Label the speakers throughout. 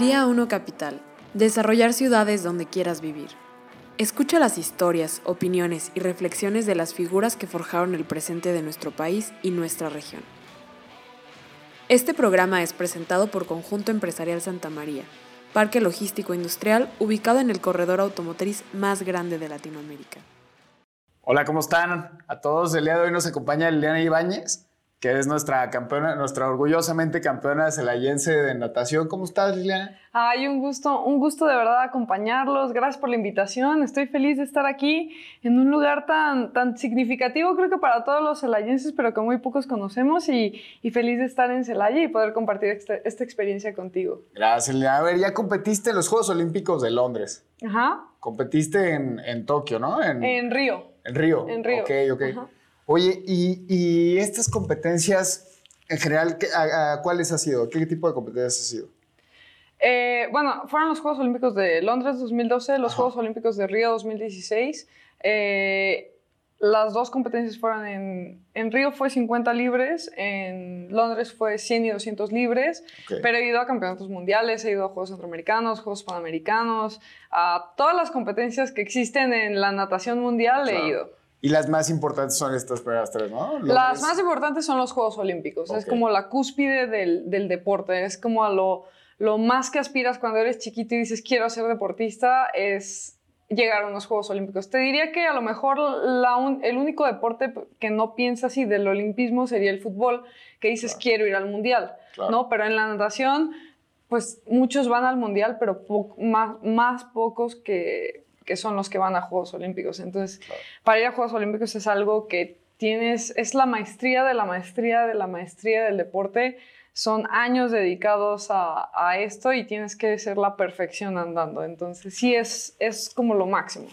Speaker 1: Día 1 Capital. Desarrollar ciudades donde quieras vivir. Escucha las historias, opiniones y reflexiones de las figuras que forjaron el presente de nuestro país y nuestra región. Este programa es presentado por Conjunto Empresarial Santa María, parque logístico industrial ubicado en el corredor automotriz más grande de Latinoamérica.
Speaker 2: Hola, ¿cómo están? A todos, el día de hoy nos acompaña Liliana Ibáñez, que es nuestra campeona, nuestra orgullosamente campeona celayense de natación. ¿Cómo estás, Liliana?
Speaker 3: Ay, un gusto, un gusto de verdad acompañarlos. Gracias por la invitación. Estoy feliz de estar aquí en un lugar tan, tan significativo, creo que para todos los celayenses, pero que muy pocos conocemos y, y feliz de estar en Celaya y poder compartir esta, esta experiencia contigo.
Speaker 2: Gracias, Liliana. A ver, ya competiste en los Juegos Olímpicos de Londres.
Speaker 3: Ajá.
Speaker 2: Competiste en, en Tokio, ¿no?
Speaker 3: En, en Río.
Speaker 2: En Río.
Speaker 3: En Río.
Speaker 2: Ok, ok. Ajá. Oye, y, y, estas competencias en general, a, a, ¿cuáles ha sido? ¿Qué tipo de competencias ha sido?
Speaker 3: Eh, bueno, fueron los Juegos Olímpicos de Londres 2012, los Ajá. Juegos Olímpicos de Río 2016. Eh, las dos competencias fueron en, en Río fue 50 libres, en Londres fue 100 y 200 libres, okay. pero he ido a campeonatos mundiales, he ido a Juegos Centroamericanos, Juegos Panamericanos, a todas las competencias que existen en la natación mundial claro. he ido.
Speaker 2: Y las más importantes son estas primeras tres, ¿no?
Speaker 3: Londres. Las más importantes son los Juegos Olímpicos. Okay. Es como la cúspide del, del, deporte. Es como a lo, lo más que aspiras cuando eres chiquito y dices quiero ser deportista, es llegar a unos Juegos Olímpicos. Te diría que a lo mejor la un, el único deporte que no piensa así del olimpismo sería el fútbol, que dices claro. quiero ir al mundial, claro. ¿no? Pero en la natación, pues muchos van al mundial, pero po más, más pocos que, que son los que van a Juegos Olímpicos. Entonces, claro. para ir a Juegos Olímpicos es algo que tienes, es la maestría de la maestría de la maestría del deporte. Son años dedicados a, a esto y tienes que ser la perfección andando. Entonces, sí es, es como lo máximo.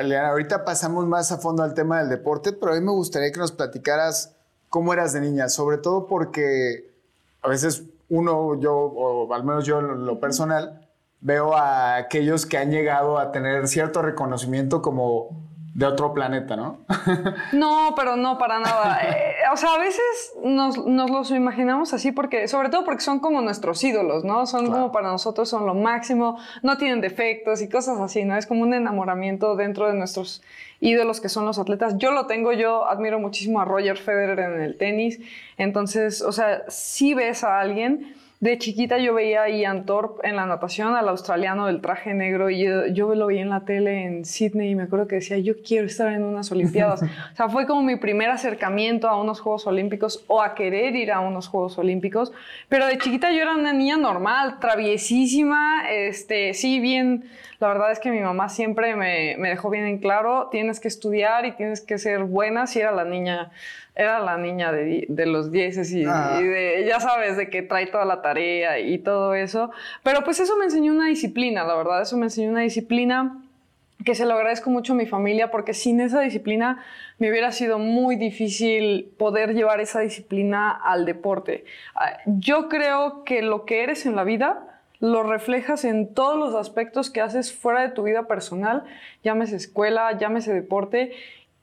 Speaker 2: Leana, ahorita pasamos más a fondo al tema del deporte, pero a mí me gustaría que nos platicaras cómo eras de niña, sobre todo porque a veces uno, yo, o al menos yo en lo personal, veo a aquellos que han llegado a tener cierto reconocimiento como de otro planeta, ¿no?
Speaker 3: no, pero no para nada. Eh, o sea, a veces nos, nos, los imaginamos así porque, sobre todo porque son como nuestros ídolos, ¿no? Son claro. como para nosotros, son lo máximo, no tienen defectos y cosas así, ¿no? Es como un enamoramiento dentro de nuestros ídolos que son los atletas. Yo lo tengo, yo admiro muchísimo a Roger Federer en el tenis. Entonces, o sea, si ves a alguien de chiquita yo veía a Ian Thorpe en la natación, al australiano del traje negro, y yo, yo, lo vi en la tele en Sydney y me acuerdo que decía, yo quiero estar en unas Olimpiadas. o sea, fue como mi primer acercamiento a unos Juegos Olímpicos o a querer ir a unos Juegos Olímpicos. Pero de chiquita yo era una niña normal, traviesísima, este, sí, bien, la verdad es que mi mamá siempre me, me dejó bien en claro, tienes que estudiar y tienes que ser buena, si era la niña era la niña de, de los dieces y, ah. y, de, ya sabes, de que trae toda la tarea y todo eso. Pero pues eso me enseñó una disciplina, la verdad, eso me enseñó una disciplina que se lo agradezco mucho a mi familia porque sin esa disciplina me hubiera sido muy difícil poder llevar esa disciplina al deporte. Yo creo que lo que eres en la vida lo reflejas en todos los aspectos que haces fuera de tu vida personal, llámese escuela, llámese deporte,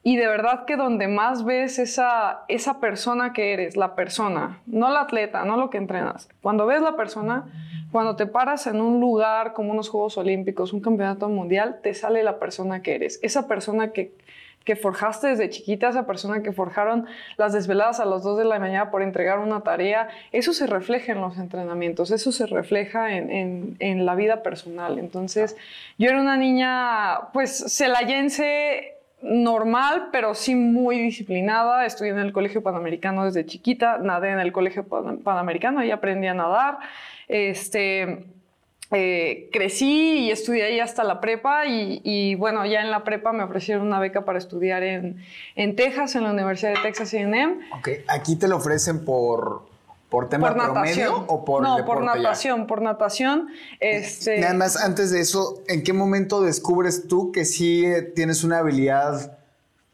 Speaker 3: y de verdad que donde más ves esa, esa persona que eres, la persona, no la atleta, no lo que entrenas. Cuando ves la persona, cuando te paras en un lugar como unos Juegos Olímpicos, un campeonato mundial, te sale la persona que eres. Esa persona que, que forjaste desde chiquita, esa persona que forjaron las desveladas a las 2 de la mañana por entregar una tarea, eso se refleja en los entrenamientos, eso se refleja en, en, en la vida personal. Entonces, yo era una niña, pues, celayense normal, pero sí muy disciplinada. Estudié en el Colegio Panamericano desde chiquita, nadé en el Colegio Panamericano y aprendí a nadar. Este, eh, crecí y estudié ahí hasta la prepa y, y, bueno, ya en la prepa me ofrecieron una beca para estudiar en, en Texas, en la Universidad de Texas A&M.
Speaker 2: Ok, aquí te lo ofrecen por, ¿Por tema
Speaker 3: por
Speaker 2: promedio o por
Speaker 3: No, por natación, ya? por natación. Este...
Speaker 2: Nada más, antes de eso, ¿en qué momento descubres tú que sí tienes una habilidad,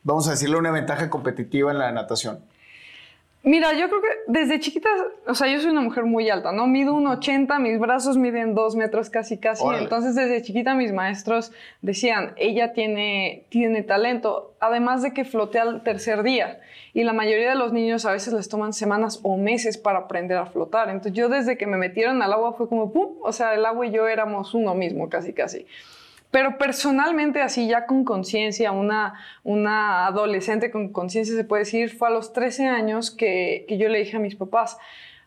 Speaker 2: vamos a decirle, una ventaja competitiva en la natación?
Speaker 3: Mira, yo creo que desde chiquita, o sea, yo soy una mujer muy alta, ¿no? Mido un 80, mis brazos miden dos metros casi, casi. Entonces, desde chiquita mis maestros decían, ella tiene, tiene talento, además de que flotea al tercer día. Y la mayoría de los niños a veces les toman semanas o meses para aprender a flotar. Entonces, yo desde que me metieron al agua fue como, ¡pum! O sea, el agua y yo éramos uno mismo, casi, casi. Pero personalmente, así ya con conciencia, una, una adolescente con conciencia se puede decir, fue a los 13 años que, que yo le dije a mis papás,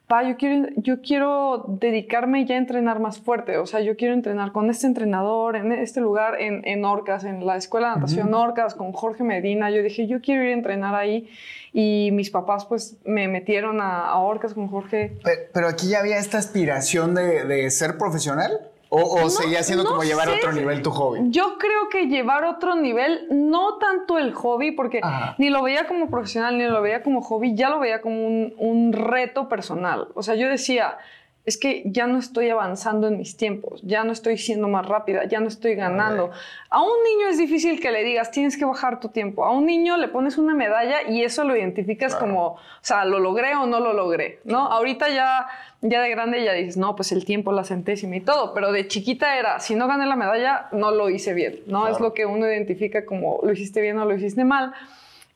Speaker 3: pa, yo quiero, yo quiero dedicarme ya a entrenar más fuerte, o sea, yo quiero entrenar con este entrenador, en este lugar, en, en Orcas, en la Escuela de Natación Orcas, con Jorge Medina, yo dije, yo quiero ir a entrenar ahí, y mis papás pues me metieron a, Orcas con Jorge.
Speaker 2: Pero, aquí ya había esta aspiración de, de ser profesional. ¿O, seguía siendo como llevar otro nivel tu hobby?
Speaker 3: Yo creo que llevar otro nivel, no tanto el hobby, porque ni lo veía como profesional, ni lo veía como hobby, ya lo veía como un, un reto personal. O sea, yo decía, es que ya no estoy avanzando en mis tiempos, ya no estoy siendo más rápida, ya no estoy ganando. A un niño es difícil que le digas, tienes que bajar tu tiempo. A un niño le pones una medalla y eso lo identificas como, o sea, lo logré o no lo logré, ¿no? Ahorita ya, ya de grande ya dices, no, pues el tiempo, la centésima y todo, pero de chiquita era, si no gané la medalla, no lo hice bien, ¿no? Es lo que uno identifica como lo hiciste bien o lo hiciste mal.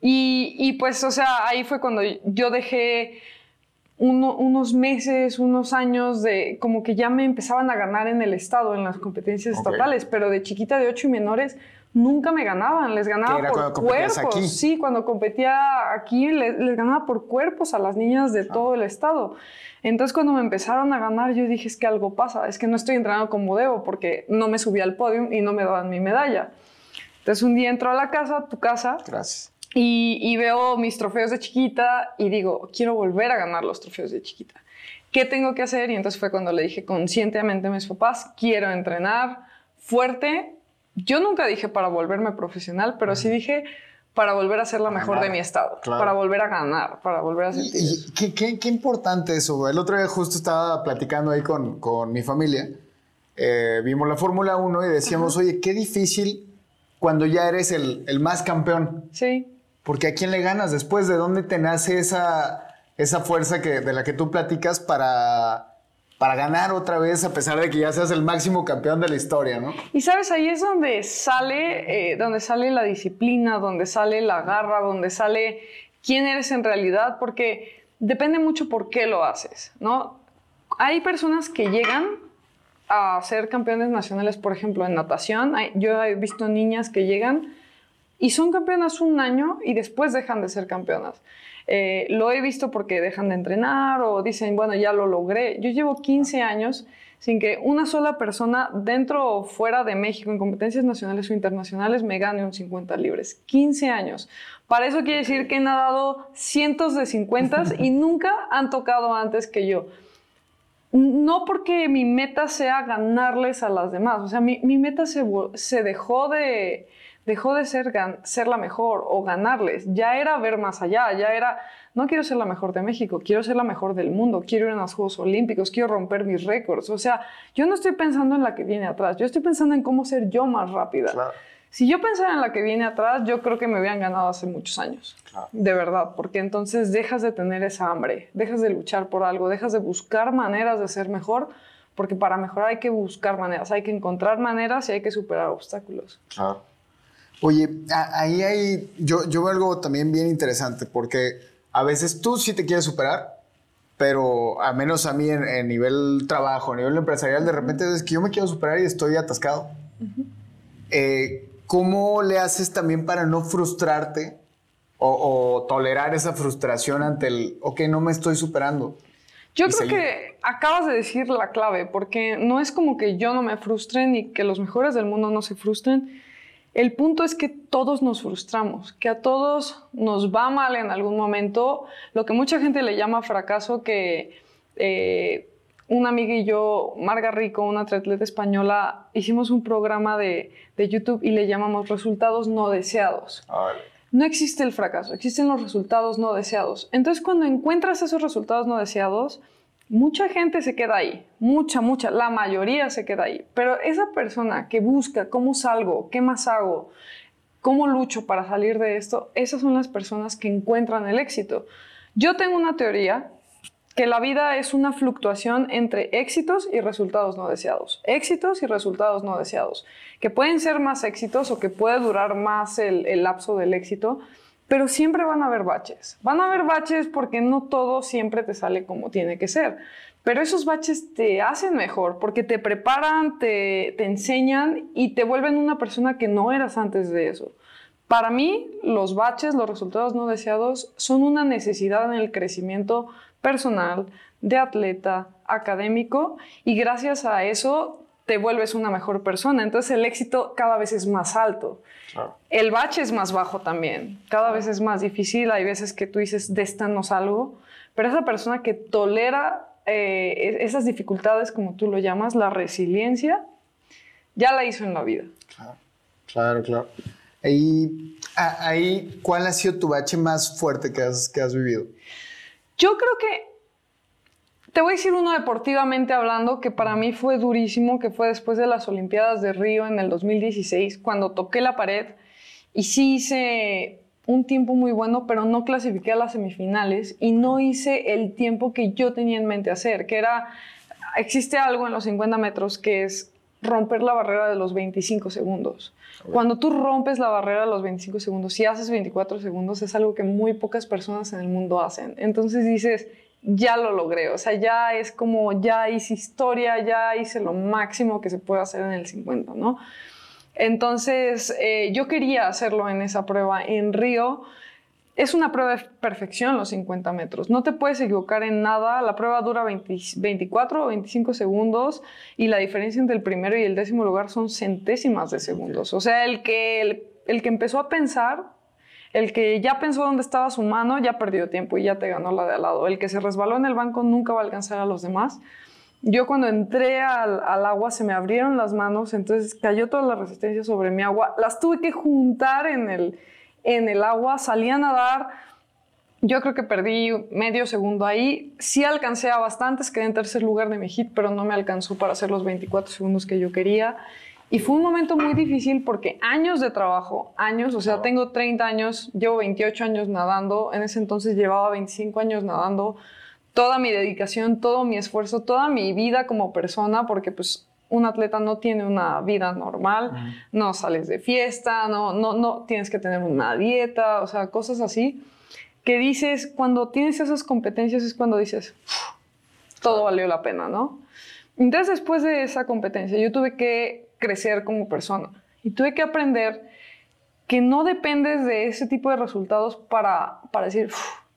Speaker 3: Y, y pues, o sea, ahí fue cuando yo dejé unos meses, unos años de como que ya me empezaban a ganar en el estado, en las competencias estatales, pero de chiquita de ocho y menores nunca me ganaban, les ganaba por cuerpos. Sí, cuando competía aquí les, ganaba por cuerpos a las niñas de todo el estado. Entonces cuando me empezaron a ganar yo dije es que algo pasa, es que no estoy entrenando como debo porque no me subí al podio y no me daban mi medalla. Entonces un día entro a la casa, tu casa.
Speaker 2: Gracias
Speaker 3: y, veo mis trofeos de chiquita y digo, quiero volver a ganar los trofeos de chiquita. ¿Qué tengo que hacer? Y entonces fue cuando le dije conscientemente a mis papás, quiero entrenar fuerte. Yo nunca dije para volverme profesional, pero sí dije para volver a ser la mejor de mi estado, para volver a ganar, para volver a sentir.
Speaker 2: Y, qué, qué, importante eso. El otro día justo estaba platicando ahí con, con mi familia. Eh, vimos la Fórmula 1 y decíamos, oye, qué difícil cuando ya eres el, el más campeón.
Speaker 3: Sí.
Speaker 2: Porque a quién le ganas después, ¿de dónde te nace esa, esa fuerza que, de la que tú platicas para, para ganar otra vez a pesar de que ya seas el máximo campeón de la historia, ¿no?
Speaker 3: Y sabes, ahí es donde sale, eh, donde sale la disciplina, donde sale la garra, donde sale quién eres en realidad, porque depende mucho por qué lo haces, ¿no? Hay personas que llegan a ser campeones nacionales, por ejemplo, en natación. Yo he visto niñas que llegan y son campeonas un año y después dejan de ser campeonas. Eh, lo he visto porque dejan de entrenar o dicen, bueno, ya lo logré. Yo llevo 15 años sin que una sola persona dentro o fuera de México en competencias nacionales o internacionales me gane un 50 libres. 15 años. Para eso quiere decir que he nadado cientos de 50 y nunca han tocado antes que yo. No porque mi meta sea ganarles a las demás, o sea, mi, mi meta se, se dejó de, dejó de ser, ser la mejor o ganarles, ya era ver más allá, ya era, no quiero ser la mejor de México, quiero ser la mejor del mundo, quiero ir a los Juegos Olímpicos, quiero romper mis récords. O sea, yo no estoy pensando en la que viene atrás, yo estoy pensando en cómo ser yo más rápida. Si yo pensara en la que viene atrás, yo creo que me habían ganado hace muchos años. De verdad, porque entonces dejas de tener esa hambre, dejas de luchar por algo, dejas de buscar maneras de ser mejor, porque para mejorar hay que buscar maneras, hay que encontrar maneras y hay que superar obstáculos.
Speaker 2: Claro. Oye, ahí hay, yo, yo veo algo también bien interesante, porque a veces tú sí te quieres superar, pero a menos a mí en, nivel trabajo, a nivel empresarial, de repente es que yo me quiero superar y estoy atascado. Eh, ¿Cómo le haces también para no frustrarte o, tolerar esa frustración ante el, ok, no me estoy superando?
Speaker 3: Yo creo que acabas de decir la clave, porque no es como que yo no me frustre ni que los mejores del mundo no se frustren, el punto es que todos nos frustramos, que a todos nos va mal en algún momento, lo que mucha gente le llama fracaso, que eh, una amiga y yo, Marga Rico, una atleta española, hicimos un programa de, YouTube y le llamamos resultados no deseados. No existe el fracaso, existen los resultados no deseados. Entonces, cuando encuentras esos resultados no deseados, mucha gente se queda ahí, mucha, mucha, la mayoría se queda ahí, pero esa persona que busca cómo salgo, qué más hago, cómo lucho para salir de esto, esas son las personas que encuentran el éxito. Yo tengo una teoría que la vida es una fluctuación entre éxitos y resultados no deseados. Éxitos y resultados no deseados, que pueden ser más éxitos o que puede durar más el, el lapso del éxito, pero siempre van a haber baches. Van a haber baches porque no todo siempre te sale como tiene que ser. Pero esos baches te hacen mejor porque te preparan, te, te enseñan y te vuelven una persona que no eras antes de eso. Para mí, los baches, los resultados no deseados, son una necesidad en el crecimiento personal, de atleta, académico, y gracias a eso te vuelves una mejor persona. Entonces el éxito cada vez es más alto. El bache es más bajo también. Cada vez es más difícil. Hay veces que tú dices, de esta no salgo. Pero esa persona que tolera eh, esas dificultades, como tú lo llamas, la resiliencia, ya la hizo en la vida.
Speaker 2: Claro, claro, claro. Ahí, ahí, ¿cuál ha sido tu bache más fuerte que has, que has vivido?
Speaker 3: Yo creo que te voy a decir uno deportivamente hablando que para mí fue durísimo, que fue después de las Olimpiadas de Río en el 2016, cuando toqué la pared y sí hice un tiempo muy bueno, pero no clasifiqué a las semifinales y no hice el tiempo que yo tenía en mente hacer, que era, existe algo en los 50 metros que es romper la barrera de los 25 segundos. Cuando tú rompes la barrera de los 25 segundos, si haces 24 segundos, es algo que muy pocas personas en el mundo hacen. Entonces dices, ya lo logré, o sea, ya es como, ya hice historia, ya hice lo máximo que se puede hacer en el 50, ¿no? Entonces, eh, yo quería hacerlo en esa prueba en Río. Es una prueba de perfección los 50 metros. No te puedes equivocar en nada. La prueba dura 24 o 25 segundos y la diferencia entre el primero y el décimo lugar son centésimas de segundos. O sea, el que, el que empezó a pensar el que ya pensó dónde estaba su mano ya perdió tiempo y ya te ganó la de al lado. El que se resbaló en el banco nunca va a alcanzar a los demás. Yo cuando entré al, agua se me abrieron las manos, entonces cayó toda la resistencia sobre mi agua. Las tuve que juntar en el, en el agua, salí a nadar. Yo creo que perdí medio segundo ahí. Sí alcancé a bastantes, quedé en tercer lugar de mi hit, pero no me alcanzó para hacer los 24 segundos que yo quería. Y fue un momento muy difícil porque años de trabajo, años, o sea, tengo 30 años, llevo 28 años nadando, en ese entonces llevaba 25 años nadando, toda mi dedicación, todo mi esfuerzo, toda mi vida como persona, porque pues un atleta no tiene una vida normal, no sales de fiesta, no, no, no tienes que tener una dieta, o sea, cosas así, que dices, cuando tienes esas competencias es cuando dices, todo valió la pena, ¿no? Entonces, después de esa competencia, yo tuve que crecer como persona. Y tuve que aprender que no dependes de ese tipo de resultados para, para decir,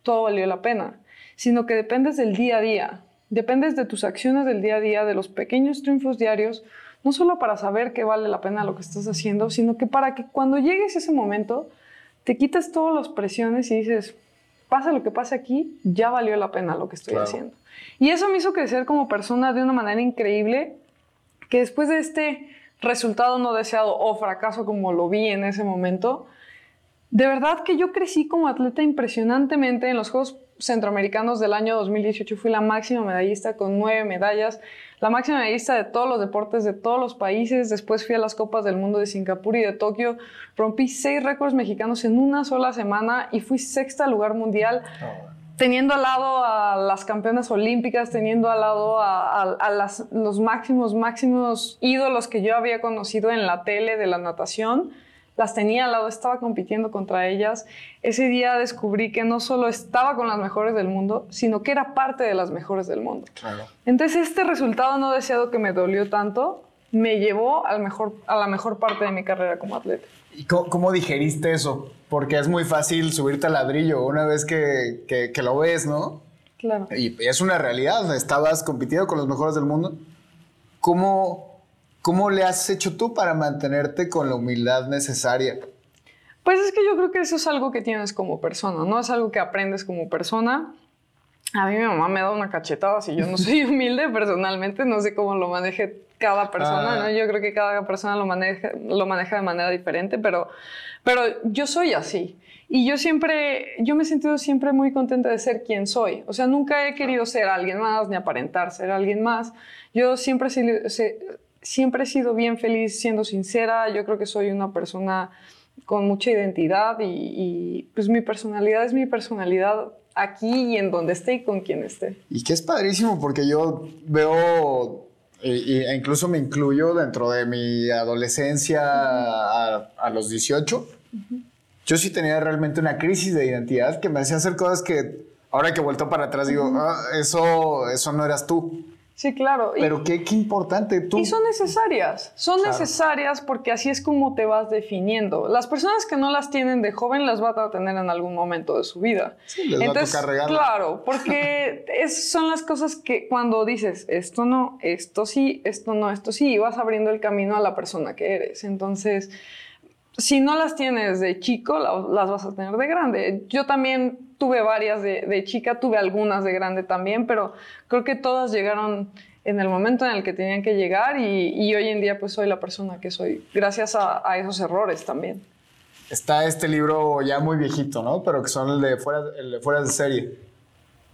Speaker 3: todo valió la pena, sino que dependes del día a día, dependes de tus acciones del día a día, de los pequeños triunfos diarios, no solo para saber que vale la pena lo que estás haciendo, sino que para que cuando llegues ese momento, te quites todas las presiones y dices, pasa lo que pase aquí, ya valió la pena lo que estoy haciendo. Y eso me hizo crecer como persona de una manera increíble, que después de este resultado no deseado o fracaso como lo vi en ese momento, de verdad que yo crecí como atleta impresionantemente en los Juegos Centroamericanos del año 2018. Fui la máxima medallista con nueve medallas, la máxima medallista de todos los deportes de todos los países. Después fui a las Copas del Mundo de Singapur y de Tokio. Rompí seis récords mexicanos en una sola semana y fui sexta lugar mundial. Oh, teniendo al lado a las campeonas olímpicas, teniendo al lado a, los máximos, máximos ídolos que yo había conocido en la tele de la natación, las tenía al lado, estaba compitiendo contra ellas. Ese día descubrí que no solo estaba con las mejores del mundo, sino que era parte de las mejores del mundo. Entonces este resultado no deseado que me dolió tanto, me llevó al mejor, a la mejor parte de mi carrera como atleta.
Speaker 2: ¿Y cómo, digeriste eso? Porque es muy fácil subirte al ladrillo una vez que, que, lo ves, ¿no?
Speaker 3: Claro.
Speaker 2: Y es una realidad, estabas compitiendo con los mejores del mundo. ¿Cómo, ¿Cómo le has hecho tú para mantenerte con la humildad necesaria?
Speaker 3: Pues es que yo creo que eso es algo que tienes como persona, ¿no? Es algo que aprendes como persona. A mí mi mamá me da una cachetada si yo no soy humilde personalmente, no sé cómo lo maneje cada persona, ¿no? Ah. Yo creo que cada persona lo maneja, lo maneja de manera diferente, pero, pero yo soy así. Y yo siempre, yo me he sentido siempre muy contenta de ser quien soy. O sea, nunca he querido ser alguien más ni aparentar ser alguien más. Yo siempre, siempre he sido bien feliz siendo sincera. Yo creo que soy una persona con mucha identidad y, y pues mi personalidad es mi personalidad aquí y en donde esté y con quien esté.
Speaker 2: Y que es padrísimo porque yo veo, e, incluso me incluyo dentro de mi adolescencia a, los 18. Yo sí tenía realmente una crisis de identidad que me hacía hacer cosas que ahora que he vuelto para atrás digo, ah, eso, eso no eras tú.
Speaker 3: Sí, claro.
Speaker 2: Pero qué, qué, importante tú.
Speaker 3: Y son necesarias, son necesarias porque así es como te vas definiendo. Las personas que no las tienen de joven las van a tener en algún momento de su vida.
Speaker 2: Sí, les Entonces, va a tocar
Speaker 3: Claro, porque es, son las cosas que cuando dices esto no, esto sí, esto no, esto sí, y vas abriendo el camino a la persona que eres. Entonces, si no las tienes de chico, las vas a tener de grande. Yo también tuve varias de, chica, tuve algunas de grande también, pero creo que todas llegaron en el momento en el que tenían que llegar y, hoy en día pues soy la persona que soy, gracias a, esos errores también.
Speaker 2: Está este libro ya muy viejito, ¿no? Pero que son el de fuera, el de, fuera de serie.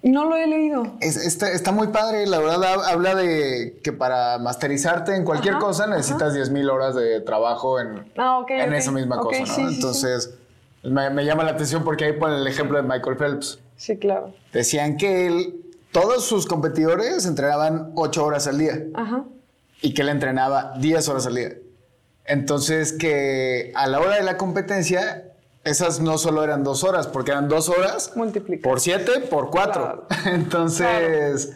Speaker 3: No lo he leído.
Speaker 2: está, muy padre, la verdad habla de que para masterizarte en cualquier cosa necesitas 10.000 horas de trabajo en,
Speaker 3: ah,
Speaker 2: en esa misma cosa, ¿no? Entonces, me, llama la atención porque ahí pone el ejemplo de Michael Phelps.
Speaker 3: Sí, claro.
Speaker 2: Decían que él, todos sus competidores entrenaban 8 horas al día. Ajá. Y que él entrenaba 10 horas al día. Entonces que a la hora de la competencia esas no solo eran dos horas, porque eran dos horas por siete, por cuatro. Entonces,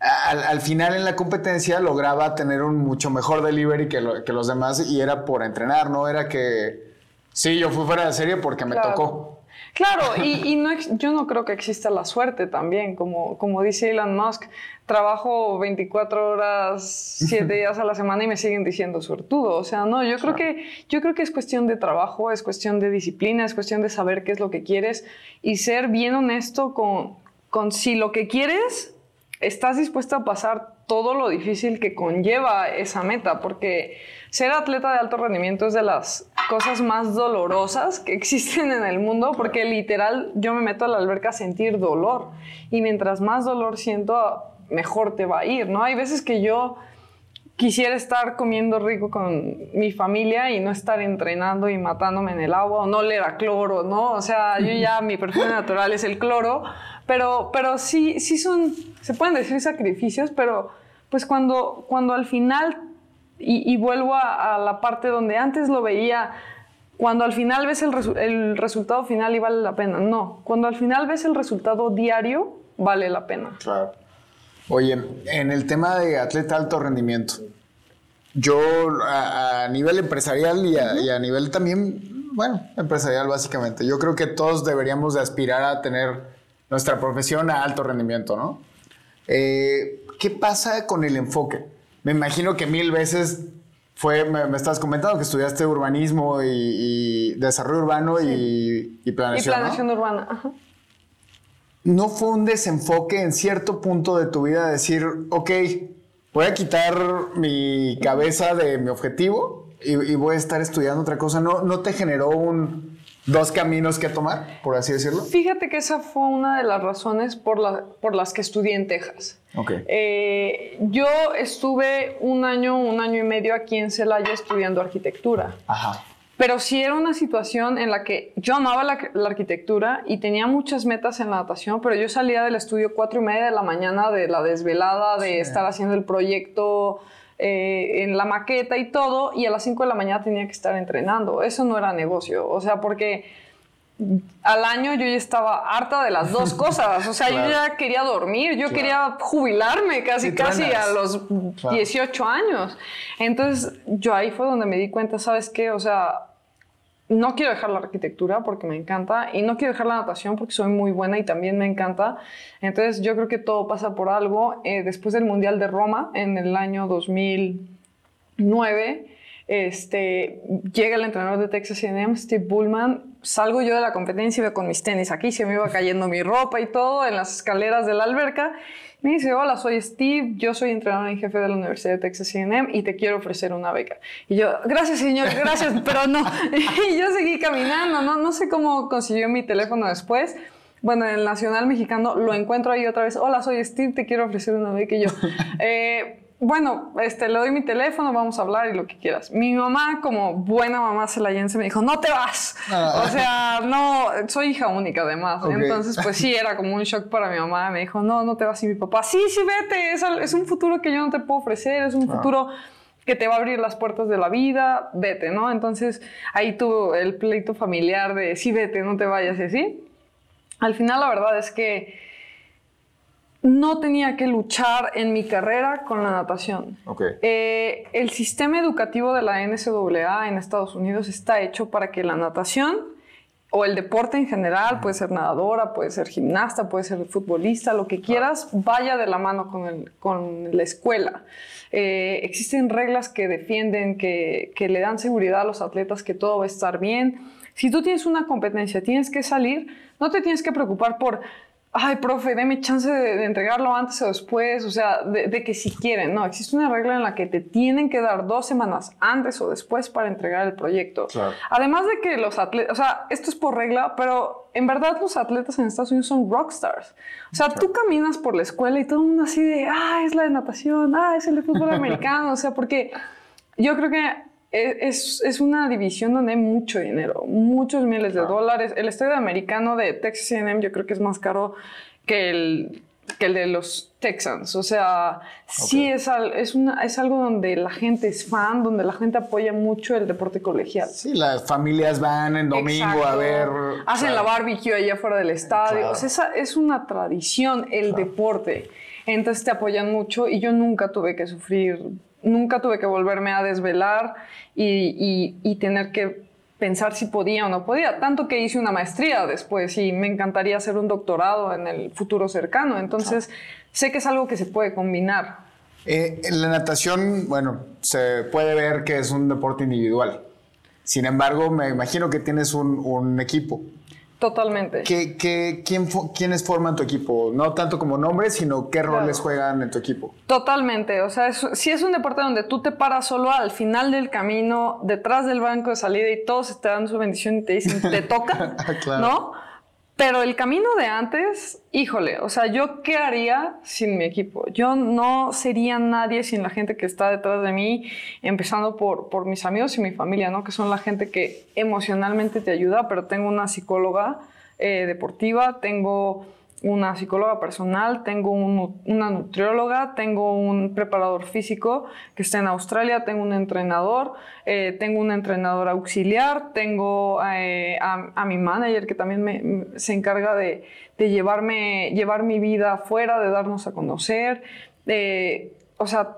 Speaker 2: al, final en la competencia lograba tener un mucho mejor delivery que, que, los demás y era por entrenar, no era que, sí, yo fui fuera de serie porque me tocó.
Speaker 3: Claro, y, no, yo no creo que exista la suerte también, como, como dice Elon Musk, trabajo 24 horas, 7 días a la semana y me siguen diciendo suertudo. O sea, no, yo creo, que, yo creo que es cuestión de trabajo, es cuestión de disciplina, es cuestión de saber qué es lo que quieres y ser bien honesto con, con si lo que quieres, estás dispuesto a pasar todo lo difícil que conlleva esa meta, porque ser atleta de alto rendimiento es de las cosas más dolorosas que existen en el mundo, porque literal yo me meto a la alberca a sentir dolor y mientras más dolor siento, mejor te va a ir, ¿no? Hay veces que yo quisiera estar comiendo rico con mi familia y no estar entrenando y matándome en el agua o no leer a cloro, ¿no? O sea, yo ya mi perfume natural es el cloro, pero, pero sí, sí son, se pueden decir sacrificios, pero pues cuando, cuando al final y, vuelvo a, la parte donde antes lo veía, cuando al final ves el, el, resultado final y vale la pena. No, cuando al final ves el resultado diario, vale la pena.
Speaker 2: Claro. Oye, en el tema de atleta alto rendimiento, yo a, nivel empresarial y a, nivel también, bueno, empresarial básicamente, yo creo que todos deberíamos de aspirar a tener nuestra profesión a alto rendimiento, ¿no? Eh, ¿Qué pasa con el enfoque? Me imagino que mil veces fue, me, estás comentando que estudiaste urbanismo y, desarrollo urbano y, planeación.
Speaker 3: Y planeación urbana, Ajá.
Speaker 2: ¿No fue un desenfoque en cierto punto de tu vida decir, ok, voy a quitar mi cabeza de mi objetivo y, y voy a estar estudiando otra cosa? ¿No, no te generó un, dos caminos que tomar, por así decirlo?
Speaker 3: Fíjate que esa fue una de las razones por, la, por las que estudié en Texas.
Speaker 2: Okay.
Speaker 3: Eh, yo estuve un año, un año y medio aquí en Celaya estudiando arquitectura.
Speaker 2: Ajá.
Speaker 3: Pero sí era una situación en la que yo amaba la, arquitectura y tenía muchas metas en la natación, pero yo salía del estudio cuatro y media de la mañana de la desvelada, de estar haciendo el proyecto eh, en la maqueta y todo, y a las 5 de la mañana tenía que estar entrenando. Eso no era negocio, o sea, porque al año yo ya estaba harta de las dos cosas, o sea, yo ya quería dormir, yo quería jubilarme casi, casi a los 18 años. Entonces, yo ahí fue donde me di cuenta, ¿sabes qué? O sea, no quiero dejar la arquitectura porque me encanta y no quiero dejar la natación porque soy muy buena y también me encanta. Entonces yo creo que todo pasa por algo. Eh, después del Mundial de Roma, en el año 2009, este, llega el entrenador de Texas A&M, Steve Bullman. Salgo yo de la competencia y veo con mis tenis aquí, se me iba cayendo mi ropa y todo en las escaleras de la alberca. Me dice, hola, soy Steve, yo soy entrenador en jefe de la Universidad de Texas A&M y te quiero ofrecer una beca. Y yo, gracias señor, gracias, pero no. Y yo seguí caminando, no, no sé cómo consiguió mi teléfono después. Bueno, en el Nacional Mexicano lo encuentro ahí otra vez, hola, soy Steve, te quiero ofrecer una beca. Y yo, eh, bueno, este, le doy mi teléfono, vamos a hablar y lo que quieras. Mi mamá, como buena mamá celayense, me dijo, no te vas.
Speaker 2: Ah.
Speaker 3: O sea, no, soy hija única además.
Speaker 2: Ok.
Speaker 3: Entonces, pues sí, era como un shock para mi mamá. Me dijo, no, no te vas. Y mi papá, sí, sí, vete. Es un futuro que yo no te puedo ofrecer. Es un
Speaker 2: Ah.
Speaker 3: futuro que te va a abrir las puertas de la vida. Vete, ¿no? Entonces, ahí tuvo el pleito familiar de, sí, vete, no te vayas y así. Al final, la verdad es que no tenía que luchar en mi carrera con la natación. Eh, el sistema educativo de la NCAA en Estados Unidos está hecho para que la natación o el deporte en general, puede ser nadadora, puede ser gimnasta, puede ser futbolista, lo que quieras, vaya de la mano con, el- con la escuela. Eh, existen reglas que defienden, que, que le dan seguridad a los atletas que todo va a estar bien. Si tú tienes una competencia, tienes que salir, no te tienes que preocupar por ay, profe, deme chance de, de entregarlo antes o después, o sea, de, de que si quieren, no, existe una regla en la que te tienen que dar dos semanas antes o después para entregar el proyecto.
Speaker 2: Claro.
Speaker 3: Además de que los atletas, o sea, esto es por regla, pero en verdad los atletas en Estados Unidos son rockstars. O sea, tú caminas por la escuela y todo el mundo así de, ah, es la de natación, ah, es el de fútbol americano, o sea, porque yo creo que es, es una división donde hay mucho dinero, muchos miles de dólares. El estadio americano de Texas A&M yo creo que es más caro que el, que el de los Texans. O sea, sí es, al- es, una, es algo donde la gente es fan, donde la gente apoya mucho el deporte colegial.
Speaker 2: Sí, las familias van en domingo a ver.
Speaker 3: Hacen la
Speaker 2: claro.
Speaker 3: barbecue allá afuera del estadio.
Speaker 2: Claro.
Speaker 3: O sea, esa es una tradición, el deporte. Entonces te apoyan mucho y yo nunca tuve que sufrir, nunca tuve que volverme a desvelar y, y- y tener que pensar si podía o no podía. Tanto que hice una maestría después y me encantaría hacer un doctorado en el futuro cercano. Entonces sé que es algo que se puede combinar.
Speaker 2: Eh, en la natación, bueno, se puede ver que es un deporte individual. Sin embargo, me imagino que tienes un, un equipo.
Speaker 3: Totalmente.
Speaker 2: ¿Qué, qué- quién ¿Quiénes forman tu equipo? No tanto como nombres, sino qué
Speaker 3: Claro.
Speaker 2: roles juegan en tu equipo.
Speaker 3: Totalmente, o sea, es- si es un deporte donde tú te paras solo al final del camino, detrás del banco de salida y todos te dan su bendición y te dicen, te toca,
Speaker 2: Claro.
Speaker 3: ¿no? Pero el camino de antes, híjole, o sea, ¿yo qué haría sin mi equipo? Yo no sería nadie sin la gente que está detrás de mí, empezando por, por mis amigos y mi familia, ¿no? Que son la gente que emocionalmente te ayuda, pero tengo una psicóloga eh, deportiva, tengo una psicóloga personal, tengo un una nutrióloga, tengo un preparador físico que está en Australia, tengo un entrenador, eh, tengo un entrenador auxiliar, tengo eh, a, a mi manager que también me- se encarga de, de llevarme, llevar mi vida afuera, de darnos a conocer. eh, o sea,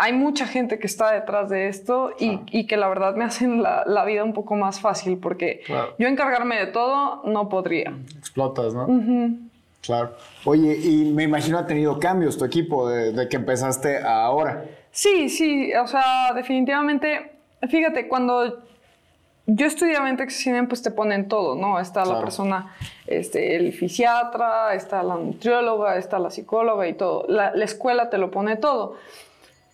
Speaker 3: hay mucha gente que está detrás de esto y, y que la verdad me hacen la, la vida un poco más fácil porque
Speaker 2: Claro.
Speaker 3: yo encargarme de todo no podría.
Speaker 2: Explotas, ¿no? Claro. Oye, y me imagino ha tenido cambios tu equipo de, de que empezaste a ahora.
Speaker 3: Sí, sí, o sea, definitivamente, fíjate, cuando yo estudiaba en Texas A&M, pues te ponen todo, ¿no? Está la persona, este, el fisiatra, está la nutrióloga, está la psicóloga y todo. La, la escuela te lo pone todo.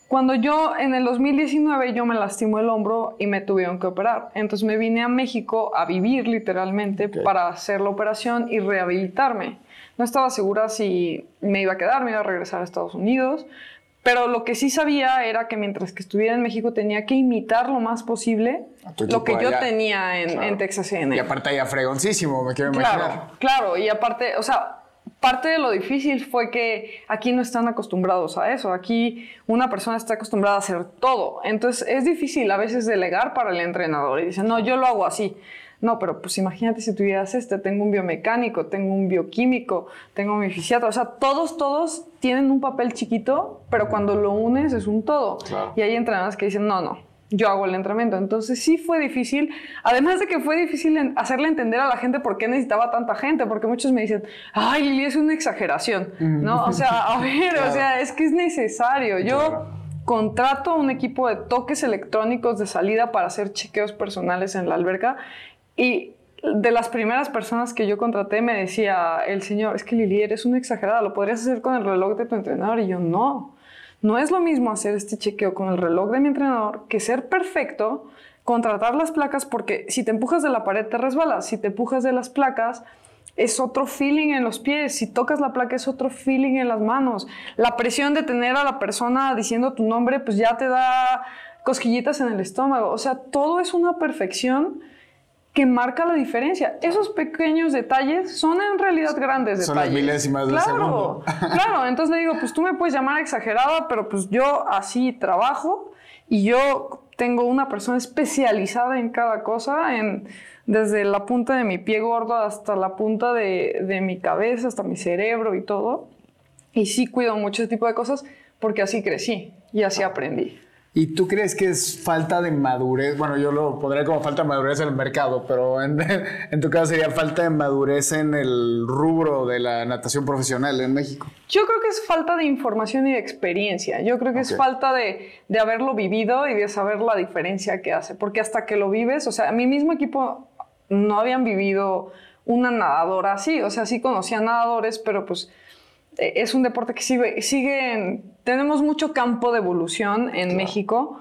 Speaker 3: Cuando yo, en el 2019, yo me lastimó el hombro y me tuvieron que operar. Entonces me vine a México a vivir literalmente
Speaker 2: Ok.
Speaker 3: para hacer la operación y rehabilitarme. No estaba segura si me iba a quedar, me iba a regresar a Estados Unidos. Pero lo que sí sabía era que mientras que estuviera en México tenía que imitar lo más posible lo que yo
Speaker 2: allá.
Speaker 3: tenía en,
Speaker 2: Claro.
Speaker 3: en Texas A&M.
Speaker 2: Y aparte ya fregoncísimo, me quiero imaginar.
Speaker 3: Claro, claro. Y aparte, o sea, parte de lo difícil fue que aquí no están acostumbrados a eso. Aquí una persona está acostumbrada a hacer todo. Entonces es difícil a veces delegar para el entrenador. Y dicen, no, yo lo hago así. No, pero pues imagínate si tuvieras este, tengo un biomecánico, tengo un bioquímico, tengo mi fisiatra, o sea, todos, todos tienen un papel chiquito, pero cuando lo unes es un todo.
Speaker 2: Claro.
Speaker 3: Y hay entrenadores que dicen, no, no, yo hago el entrenamiento. Entonces sí fue difícil, además de que fue difícil hacerle entender a la gente por qué necesitaba tanta gente, porque muchos me dicen, ay, Lili, es una exageración, ¿no? O sea, a ver,
Speaker 2: Claro.
Speaker 3: o sea, es que es necesario. Yo
Speaker 2: Claro.
Speaker 3: contrato a un equipo de toques electrónicos de salida para hacer chequeos personales en la alberca y de las primeras personas que yo contraté me decía el señor, es que Lili, eres una exagerada, lo podrías hacer con el reloj de tu entrenador. Y yo, no, no es lo mismo hacer este chequeo con el reloj de mi entrenador que ser perfecto, contratar las placas, porque si te empujas de la pared te resbalas, si te empujas de las placas es otro feeling en los pies, si tocas la placa es otro feeling en las manos. La presión de tener a la persona diciendo tu nombre, pues ya te da cosquillitas en el estómago. O sea, todo es una perfección que marca la diferencia. Esos pequeños detalles son en realidad grandes detalles.
Speaker 2: Son las milésimas de
Speaker 3: claro, claro, entonces le digo, pues tú me puedes llamar exagerada, pero pues yo así trabajo y yo tengo una persona especializada en cada cosa, en desde la punta de mi pie gordo hasta la punta de, mi cabeza, hasta mi cerebro y todo. Y sí cuido mucho ese tipo de cosas porque así crecí y así aprendí.
Speaker 2: ¿Y tú crees que es falta de madurez? Bueno, yo lo pondré como falta de madurez en el mercado, pero en, tu caso sería falta de madurez en el rubro de la natación profesional en México.
Speaker 3: Yo creo que es falta de información y de experiencia. Yo creo que es falta de, de haberlo vivido y de saber la diferencia que hace. Porque hasta que lo vives, o sea, mi mismo equipo no habían vivido una nadadora así, o sea, sí conocían nadadores, pero pues es un deporte que sigue, sigue tenemos mucho campo de evolución en México,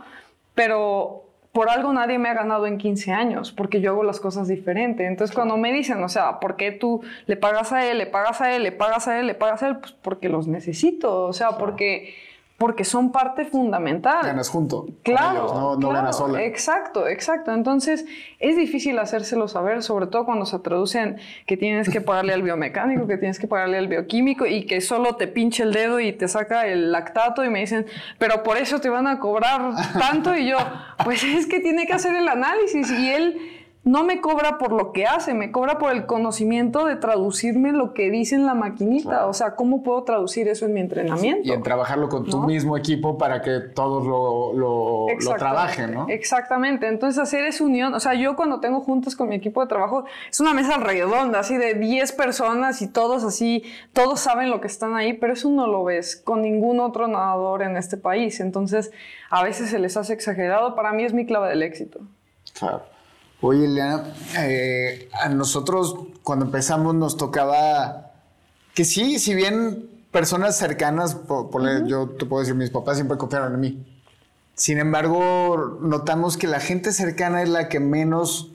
Speaker 3: pero por algo nadie me ha ganado en 15 años, porque yo hago las cosas diferente. Entonces, cuando me dicen, o sea, ¿por qué tú le pagas a él, le pagas a él, le pagas a él, le pagas a él? Pues porque los necesito, o sea, porque porque son parte fundamental.
Speaker 2: Ganas junto.
Speaker 3: Claro. no, ganas sola. Exacto, exacto. Entonces es difícil hacérselo saber, sobre todo cuando se traducen que tienes que pagarle al biomecánico, que tienes que pagarle al bioquímico y que solo te pinche el dedo y te saca el lactato y me dicen, pero por eso te van a cobrar tanto y yo, pues es que tiene que hacer el análisis y él no me cobra por lo que hace, me cobra por el conocimiento de traducirme lo que dice en la maquinita. O sea, ¿cómo puedo traducir eso en mi entrenamiento?
Speaker 2: Y en trabajarlo con tu mismo equipo para que todos lo, lo, trabajen, ¿no?
Speaker 3: Exactamente. Entonces, hacer esa unión. O sea, yo cuando tengo juntas con mi equipo de trabajo, es una mesa redonda, así de 10 personas y todos así, todos saben lo que están ahí, pero eso no lo ves con ningún otro nadador en este país. Entonces, a veces se les hace exagerado. Para mí es mi clave del éxito.
Speaker 2: Claro. Oye, Eliana, eh, a nosotros cuando empezamos nos tocaba que sí, si bien personas cercanas, por, yo te puedo decir, mis papás siempre confiaron en mí. Sin embargo, notamos que la gente cercana es la que menos,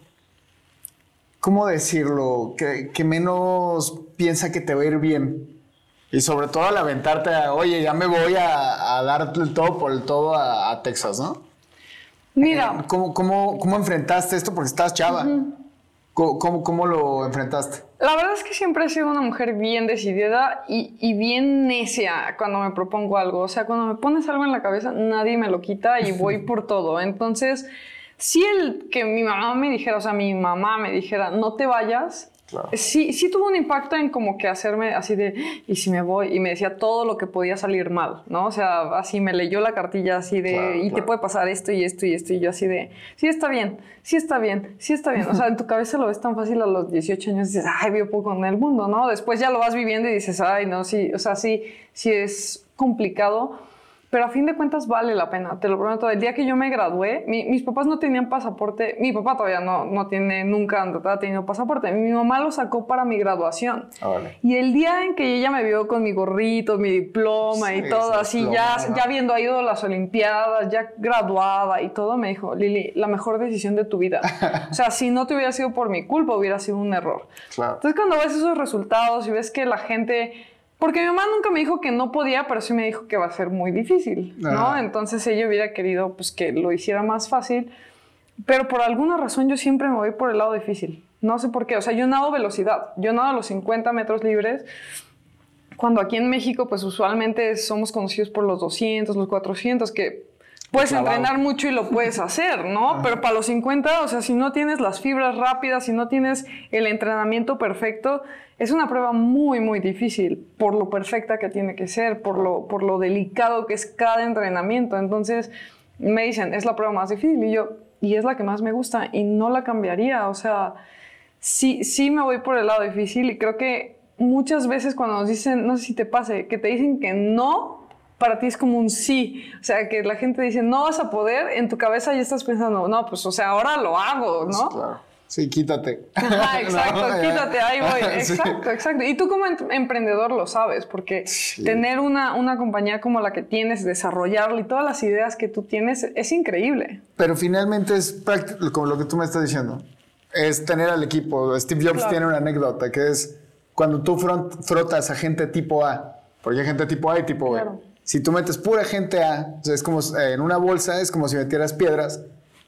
Speaker 2: ¿cómo decirlo? Que, menos piensa que te va a ir bien. Y sobre todo al aventarte a, oye, ya me voy a, dar el todo por el todo a Texas, ¿no?
Speaker 3: Mira.
Speaker 2: Eh, ¿Cómo, cómo, cómo enfrentaste esto? Porque estás chava. ¿Cómo, ¿Cómo, lo enfrentaste?
Speaker 3: La verdad es que siempre he sido una mujer bien decidida y, y, bien necia cuando me propongo algo. O sea, cuando me pones algo en la cabeza, nadie me lo quita y voy por todo. Entonces, si el que mi mamá me dijera, o sea, mi mamá me dijera, no te vayas, Sí, sí tuvo un impacto en como que hacerme así de, ¿y si me voy? Y me decía todo lo que podía salir mal, ¿no? O sea, así me leyó la cartilla así de, y te puede pasar esto y esto y esto, y yo así de, sí está bien, sí está bien, sí está bien. O sea, en tu cabeza lo ves tan fácil a los 18 años y dices, ay, vivo poco en el mundo, ¿no? Después ya lo vas viviendo y dices, ay, no, sí, o sea, sí, sí es complicado pero a fin de cuentas vale la pena, te lo prometo. El día que yo me gradué, mis papás no tenían pasaporte, mi papá todavía no, no tiene, nunca ha tenido pasaporte, mi mamá lo sacó para mi graduación.
Speaker 2: Ah,
Speaker 3: y el día en que ella me vio con mi gorrito, mi diploma y todo, así, ya, ya habiendo ido a las Olimpiadas, ya graduada y todo, me dijo, Lili, la mejor decisión de tu vida. o sea, si no te hubiera sido por mi culpa, hubiera sido un error. Entonces cuando ves esos resultados y ves que la gente porque mi mamá nunca me dijo que no podía, pero sí me dijo que va a ser muy difícil, ¿no? Entonces ella hubiera querido pues que lo hiciera más fácil, pero por alguna razón yo siempre me voy por el lado difícil. No sé por qué, o sea, yo nado velocidad, yo nado a los 50 metros libres, cuando aquí en México pues usualmente somos conocidos por los 200, los 400, que puedes entrenar mucho y lo puedes hacer, ¿no? Pero para los 50, o sea, si no tienes las fibras rápidas, si no tienes el entrenamiento perfecto, es una prueba muy, muy difícil por lo perfecta que tiene que ser, por lo, por lo delicado que es cada entrenamiento. Entonces me dicen, es la prueba más difícil y yo, y es la que más me gusta y no la cambiaría. O sea, sí, sí me voy por el lado difícil y creo que muchas veces cuando nos dicen, no sé si te pase, que te dicen que no, para ti es como un sí. O sea, que la gente dice, no vas a poder, en tu cabeza ya estás pensando, no, pues, o sea, ahora lo hago, ¿no?
Speaker 2: Claro. Sí, quítate.
Speaker 3: Ah, exacto, quítate, ahí voy. Exacto, exacto. Y tú como emprendedor lo sabes, porque tener una, una compañía como la que tienes, desarrollarla y todas las ideas que tú tienes es increíble.
Speaker 2: Pero finalmente es como lo que tú me estás diciendo. Es tener al equipo. Steve Jobs tiene una anécdota que es cuando tú frotas a gente tipo A, porque hay gente tipo A y tipo B. Si tú metes pura gente A, es como eh, en una bolsa, es como si metieras piedras,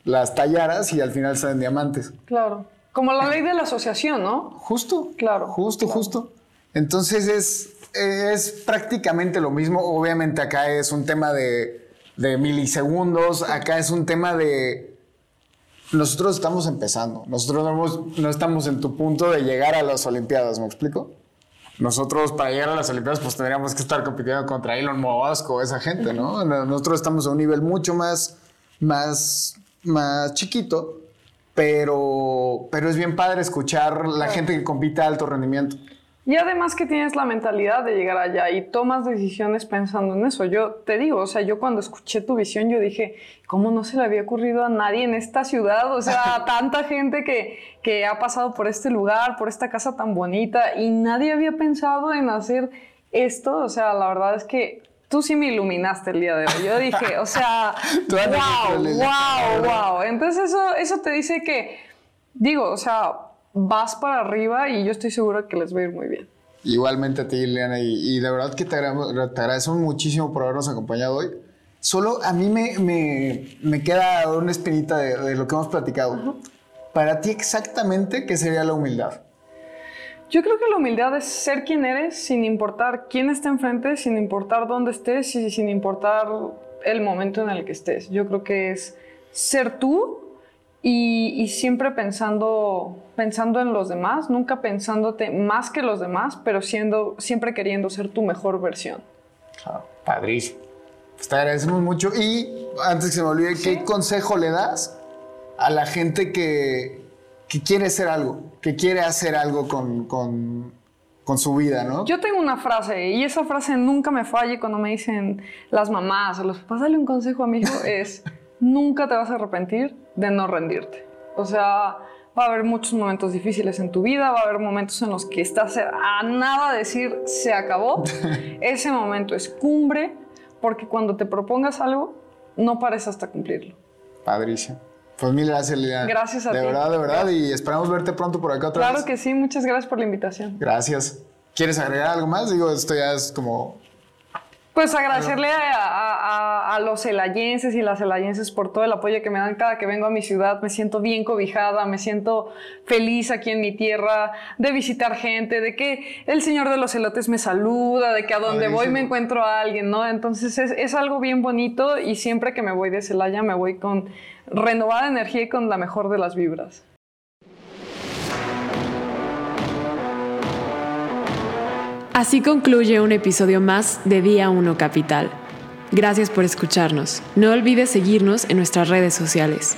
Speaker 2: las tallaras y al final salen diamantes.
Speaker 3: Claro. Como la ley de la asociación, ¿no?
Speaker 2: Justo.
Speaker 3: Claro.
Speaker 2: Justo, justo. Entonces es, es prácticamente lo mismo. Obviamente acá es un tema de, de milisegundos, acá es un tema de... Nosotros estamos empezando, nosotros no, no estamos en tu punto de llegar a las Olimpiadas, ¿me explico? Nosotros para llegar a las Olimpiadas pues tendríamos que estar compitiendo contra Elon Musk o esa gente, ¿no? Nosotros estamos a un nivel mucho más, más, más chiquito, pero, pero es bien padre escuchar la gente que compite a alto rendimiento.
Speaker 3: Y además que tienes la mentalidad de llegar allá y tomas decisiones pensando en eso. Yo te digo, o sea, yo cuando escuché tu visión, yo dije, ¿cómo no se le había ocurrido a nadie en esta ciudad? O sea, tanta gente que, que ha pasado por este lugar, por esta casa tan bonita, y nadie había pensado en hacer esto. O sea, la verdad es que tú sí me iluminaste el día de hoy. Yo dije, o sea, wow, wow, wow. Entonces eso, eso te dice que, digo, o sea, vas para arriba y yo estoy segura que les va a ir muy bien.
Speaker 2: Igualmente a ti, Liliana, y, de verdad que te, agradezco muchísimo por habernos acompañado hoy. Solo a mí me, me, me queda una espinita de, lo que hemos platicado. Para ti exactamente, ¿qué sería la humildad?
Speaker 3: Yo creo que la humildad es ser quien eres sin importar quién está enfrente, sin importar dónde estés y sin importar el momento en el que estés. Yo creo que es ser tú y, siempre pensando, pensando en los demás, nunca pensándote más que los demás, pero siendo, siempre queriendo ser tu mejor versión.
Speaker 2: Claro, padrísimo. Pues te agradecemos mucho. Y antes que se me olvide, ¿qué consejo le das a la gente que, que quiere hacer algo, que quiere hacer algo con, con, con, su vida, ¿no?
Speaker 3: Yo tengo una frase y esa frase nunca me falla cuando me dicen las mamás o los papás, dale un consejo a mi hijo, es nunca te vas a arrepentir de no rendirte. O sea, va a haber muchos momentos difíciles en tu vida, va a haber momentos en los que estás a nada de decir se acabó. Ese momento es cumbre, porque cuando te propongas algo, no pares hasta cumplirlo.
Speaker 2: Padrísimo. Pues mil gracias, Liliana.
Speaker 3: Gracias a
Speaker 2: ti. De verdad, de verdad, y esperamos verte pronto por acá otra
Speaker 3: vez. Claro que sí, muchas gracias por la invitación.
Speaker 2: Gracias. ¿Quieres agregar algo más? Digo, esto ya es como
Speaker 3: pues agradecerle a, los celayenses y las celayenses por todo el apoyo que me dan cada que vengo a mi ciudad. Me siento bien cobijada, me siento feliz aquí en mi tierra, de visitar gente, de que el señor de los elotes me saluda, de que a donde voy me encuentro a alguien, ¿no? Entonces es, es algo bien bonito y siempre que me voy de Celaya me voy con renovada energía y con la mejor de las vibras.
Speaker 1: Así concluye un episodio más de Día 1 Capital. Gracias por escucharnos. No olvides seguirnos en nuestras redes sociales.